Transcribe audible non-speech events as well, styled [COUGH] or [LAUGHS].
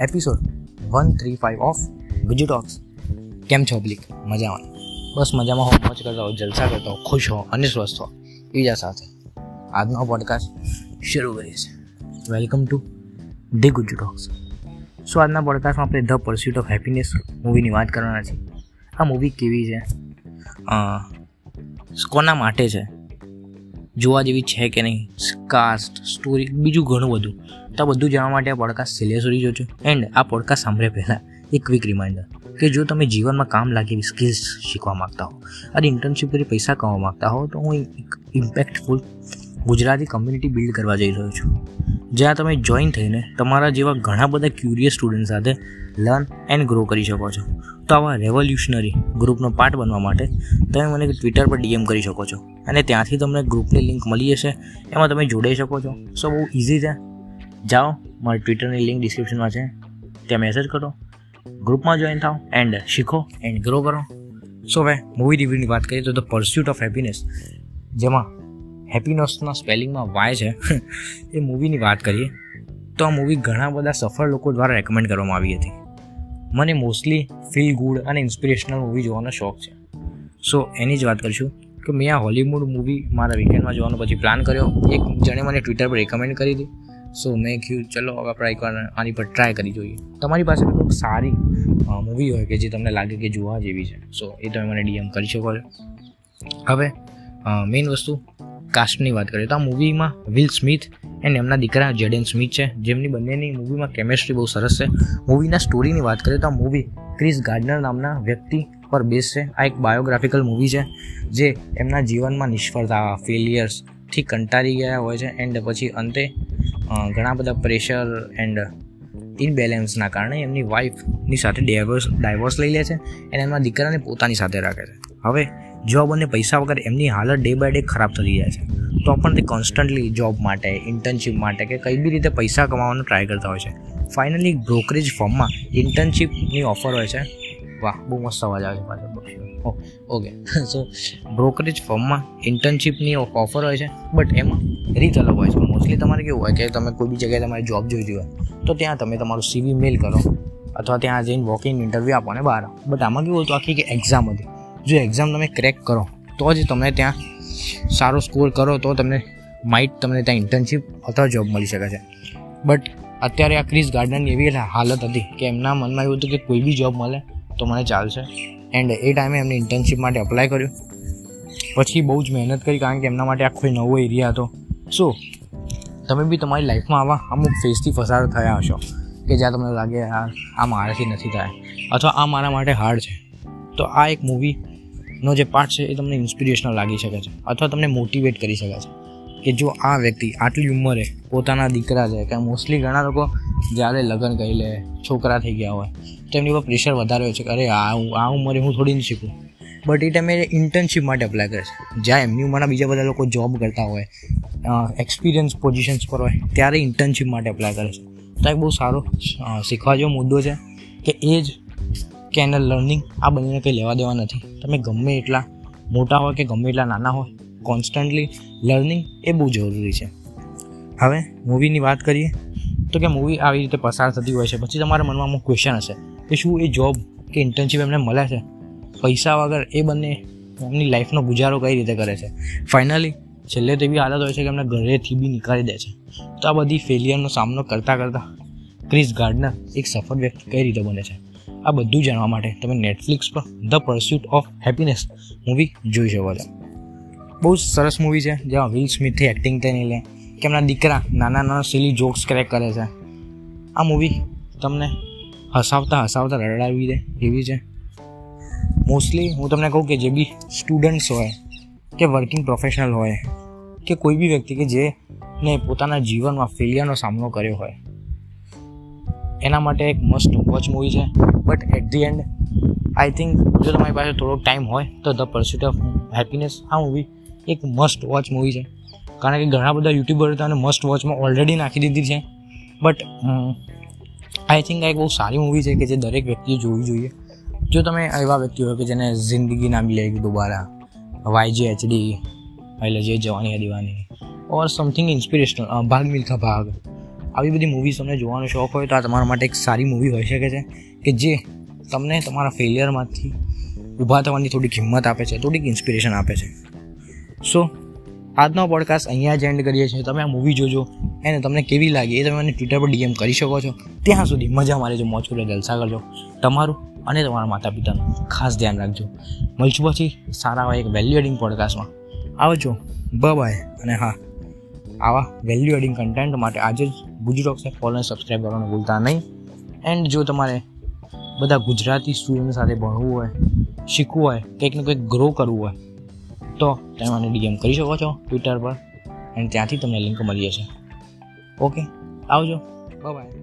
Episode one three five of બીજું talks કેમ છો બ્લિક મજામાં? બસ મજામાં, હો મોજ કરતા હો જલસા કરતા હો ખુશ હો અને સ્વસ્થ હો બીજા સાથે આજનો પોડકાસ્ટ શરૂ કરીએ છીએ. Welcome to the Gujju talks so આજના પોડકાસ્ટમાં આપણે ધ પરસ્યુટ ઓફ હેપીનેસ મૂવીની વાત કરવાના છીએ. આ મૂવી કેવી છે? કોના માટે છે? જોવા જેવી છે કે નહીં? કાસ્ટ સ્ટોરી બીજું ઘણું બધું. તો આ બધું જાણવા માટે આ પોડકાસ્ટ છેલ્લે સુધી જોજો. એન્ડ આ પોડકાસ્ટ સાંભળ્યા પહેલાં એક ક્વિક રિમાઇન્ડર કે જો તમે જીવનમાં કામ લાગે એવી સ્કિલ્સ શીખવા માગતા હો, અને ઇન્ટર્નશીપ કરી પૈસા કમાવા માગતા હો, તો હું એક ઇમ્પેક્ટફુલ ગુજરાતી કમ્યુનિટી બિલ્ડ કરવા જઈ રહ્યો છું. જ્યાં તમે જોઈન થઈને તમારા જેવા ઘણા બધા ક્યુરિયસ સ્ટુડન્ટ સાથે લર્ન એન્ડ ગ્રો કરી શકો છો. તો રેવોલ્યુશનરી ગ્રુપનો પાર્ટ બનવા માટે તમે મને ટ્વિટર પર ડીએમ કરી શકો છો. અને ત્યાંથી તમને ગ્રુપની લિંક મળી જશે. એમાં તમે જોડાઈ શકો છો. સો બહુ ઇઝી છે. જાઓ, મારી ટ્વિટરની લિંક ડિસ્ક્રિપ્શનમાં છે. ત્યાં મેસેજ કરો. ગ્રુપમાં જોઈન થાઓ એન્ડ શીખો એન્ડ ગ્રો કરો. સો હવે મૂવી રિવ્યુની વાત કરીએ તો ધ પરસ્યુટ ઓફ હેપીનેસ જેમાં હેપીનેસના સ્પેલિંગમાં વાય છે, [LAUGHS] એ મૂવીની વાત કરીએ. તો આ મૂવી ઘણા બધા સફળ લોકો દ્વારા રેકમેન્ડ કરવામાં આવી હતી. મને મોસ્ટલી ફીલ ગુડ અને ઇન્સ્પિરેશનલ મૂવી જોવાનો શોખ છે. સો એની જ વાત કરીશું કે મેં આ હોલીવુડ મૂવી મારા વીકેન્ડમાં જોવાનો પછી પ્લાન કર્યો. એક જણે મને ટ્વિટર પર રેકમેન્ડ કરી હતી. સો મેં કહ્યું ચલો આપણે એકવાર આની પર ટ્રાય કરી જોઈએ. તમારી પાસે કોઈ સારી મૂવી હોય કે જે તમને લાગે કે જોવા જેવી છે. સો એ તમે મને ડીએમ કરી શકો છો. હવે મેઇન વસ્તુ કાસ્ટની વાત કરીએ તો આ મૂવીમાં વિલ સ્મિથ એન્ડ એમના દીકરા જેડેન સ્મિથ છે. જેમની બંનેની મૂવીમાં કેમેસ્ટ્રી બહુ સરસ છે. મૂવીના સ્ટોરીની વાત કરીએ તો આ મૂવી ક્રિસ ગાર્ડનર નામના વ્યક્તિ પર બેસ છે. આ એક બાયોગ્રાફિકલ મૂવી છે, જે એમના જીવનમાં નિષ્ફળતા ફેલિયર્સથી કંટાળી ગયા હોય છે એન્ડ પછી અંતે ઘણા બધા પ્રેશર એન્ડ ઇનબેલેન્સના કારણે એમની વાઈફની સાથે ડાયવર્સ ડાયવોર્સ લઈ લે છે અને એમના દીકરાને પોતાની સાથે રાખે છે. હવે જોબ અને પૈસા વગર એમની હાલત ડે બાય ડે ખરાબ થતી જાય છે, તો પણ તે કોન્સ્ટન્ટલી જોબ માટે ઇન્ટર્નશીપ માટે કે કઈ બી રીતે પૈસા કમાવાનો ટ્રાય કરતા હોય છે. ફાઇનલી બ્રોકરેજ ફોર્મમાં ઇન્ટર્નશીપની ઓફર હોય છે. વાહ, બહુ મસ્ત અવાજ આવે છે પાછળ ઓકે સો બ્રોકરેજ ફોર્મમાં ઇન્ટર્નશીપની ઓફર હોય છે બટ એમાં રીત અલગ હોય છે. મોસ્ટલી તમારે કેવું હોય કે તમે કોઈ બી જગ્યાએ તમારે જોબ જોઈતી હોય, તો ત્યાં તમે તમારું સીવી મેલ કરો, અથવા ત્યાં જઈને વોકિંગ ઇન્ટરવ્યૂ આપો ને બહાર બટ આમાં કેવું હતું, આખી કે એક્ઝામ હતી. જો એક્ઝામ તમે ક્રેક કરો, તો જ તમને ત્યાં સારો સ્કોર કરો, તો તમને માઇટ તમને ત્યાં ઇન્ટર્નશીપ અથવા જોબ મળી શકે છે. બટ અત્યારે આ ક્રિસ ગાર્ડનની એવી હાલત હતી કે એમના મનમાં એવું હતું કે કોઈ બી જોબ મળે તો મને ચાલશે. એન્ડ એ ટાઈમે એમને ઇન્ટર્નશીપ માટે અપ્લાય કર્યું. પછી બહુ જ મહેનત કરી કારણ કે એમના માટે આખો નવો એરિયા હતો. સો તમે બી તમારી લાઈફમાં આવા અમુક ફેઝથી પસાર થયા હશો કે જ્યાં તમને લાગે આ મારાથી નથી થાય અથવા આ મારા માટે હાર્ડ છે. તો આ એક મૂવીનો જે પાઠ છે એ તમને ઇન્સ્પિરેશનલ લાગી શકે છે, અથવા તમને મોટિવેટ કરી શકે છે. કે જો આ વ્યક્તિ આટલી ઉંમરે પોતાના દીકરા છે, કે મોસ્ટલી ઘણા લોકો જ્યારે લગ્ન કરી લે, છોકરા થઈ ગયા હોય, તો એમની ઉપર પ્રેશર વધારે હોય છે કે અરે, આ આ ઉંમરે હું થોડી નહીં શીખું. બટ એ ટાઈમે ઇન્ટર્નશીપ માટે અપ્લાય કરે છે. જ્યાં એમની ઉંમરના બીજા બધા લોકો જોબ કરતા હોય એક્સપિરિયન્સ પોઝિશન્સ પર હોય, ત્યારે ઇન્ટર્નશીપ માટે અપ્લાય કરે છે. તો એક બહુ સારો શીખવા જેવો મુદ્દો છે કે એ જ કે એને લર્નિંગ આ બંનેને કંઈ લેવા દેવા નથી. તમે ગમે એટલા મોટા હોય કે ગમે એટલા નાના હોય કોન્સ્ટન્ટલી લર્નિંગ એ બહુ જરૂરી છે. હવે મૂવીની વાત કરીએ, તો કે મૂવી આવી રીતે પસાર થતી હોય છે. પછી તમારા મનમાં અમુક ક્વેશ્ચન હશે કે શું એ જોબ કે ઇન્ટર્નશીપ એમને મળે છે? પૈસા વગર એ બંને એમની લાઈફનો ગુજારો કઈ રીતે કરે છે? ફાઇનલી છેલ્લે તો એવી હાલત હોય છે કે એમને ઘરેથી બી નીકાળી દે છે. તો આ બધી ફેલિયરનો સામનો કરતાં કરતાં ક્રિસ ગાર્ડનર એક સફળ વ્યક્તિ કઈ રીતે બને છે? આ બધું જાણવા માટે તમે નેટફ્લિક્સ પર the pursuit of happiness movie જોઈ શકો છો. બહુ સરસ મૂવી છે, જેમાં વિલ સ્મિથથી એક્ટિંગ થઈને લે, કે એમના દીકરા નાના નાના સિલી જોક્સ ક્રેક કરે છે. આ મૂવી તમને હસાવતા હસાવતા રડાવી દે એવી છે. મોસ્ટલી હું તમને કહું કે જે બી સ્ટુડન્ટ્સ હોય, કે વર્કિંગ પ્રોફેશનલ હોય, કે કોઈ બી વ્યક્તિ કે જેને પોતાના જીવનમાં ફેલિયરનો સામનો કર્યો હોય એના માટે એક મસ્ટ વોચ મૂવી છે. But at the end I think જો તમારી પાસે થોડોક ટાઈમ હોય, તો ધ પર્સ્યુટ ઓફ હેપીનેસ આ મૂવી એક મસ્ટ વોચ મૂવી છે. કારણ કે ઘણા બધા યુટ્યુબર હતા અને મસ્ટ વોચમાં ઓલરેડી નાખી દીધી છે. બટ આઈ થિંક આ એક બહુ સારી મૂવી છે કે જે દરેક વ્યક્તિએ જોવી જોઈએ. જો તમે એવા વ્યક્તિ હોય કે જેને જિંદગી ના મિલેગી દોબારા વાયજી એચડી એટલે જે જવાની દીવાની ઓર સમથિંગ ઇન્સ્પિરેશનલ ભાગ મિલ્ખા ભાગ આવી બધી મૂવીઝ તમને જોવાનો શોખ હોય તો આ તમારા માટે એક સારી મૂવી હોઈ શકે છે કે જે તમને તમારા ફેલિયરમાંથી ઊભા થવાની થોડીક હિંમત આપે છે, થોડીક ઇન્સ્પિરેશન આપે છે. સો આજનો પોડકાસ્ટ અહીંયા જ એન્ડ કરીએ છીએ. તમે આ મૂવી જોજો, એને તમને કેવી લાગી એ તમે મને ટ્વિટર પર ડીએમ કરી શકો છો. ત્યાં સુધી મજા મારેજો જો કરો, જલસા કરજો. તમારું અને તમારા માતા પિતાનું ખાસ ધ્યાન રાખજો. મળશું પછી સારા એક વેલ્યુ એડિંગ પોડકાસ્ટમાં આવજો. બાય અને હા, આવા વેલ્યુ એડિંગ કન્ટેન્ટ માટે આજે જ ગુજુ ટોક્સને ફોલો અને સબસ્ક્રાઈબ કરવાનું ભૂલતા નહીં. એન્ડ જો તમારે બધા ગુજરાતી સ્ટુડન્ટ સાથે ભણવું હોય, શીખવું હોય, કંઈક ને કંઈક ગ્રો કરવું હોય, તો તમે મને ડીએમ કરી શકો છો ટ્વિટર પર. એન્ડ ત્યાંથી તમને લિંક મળી જશે. ઓકે આવજો. બાય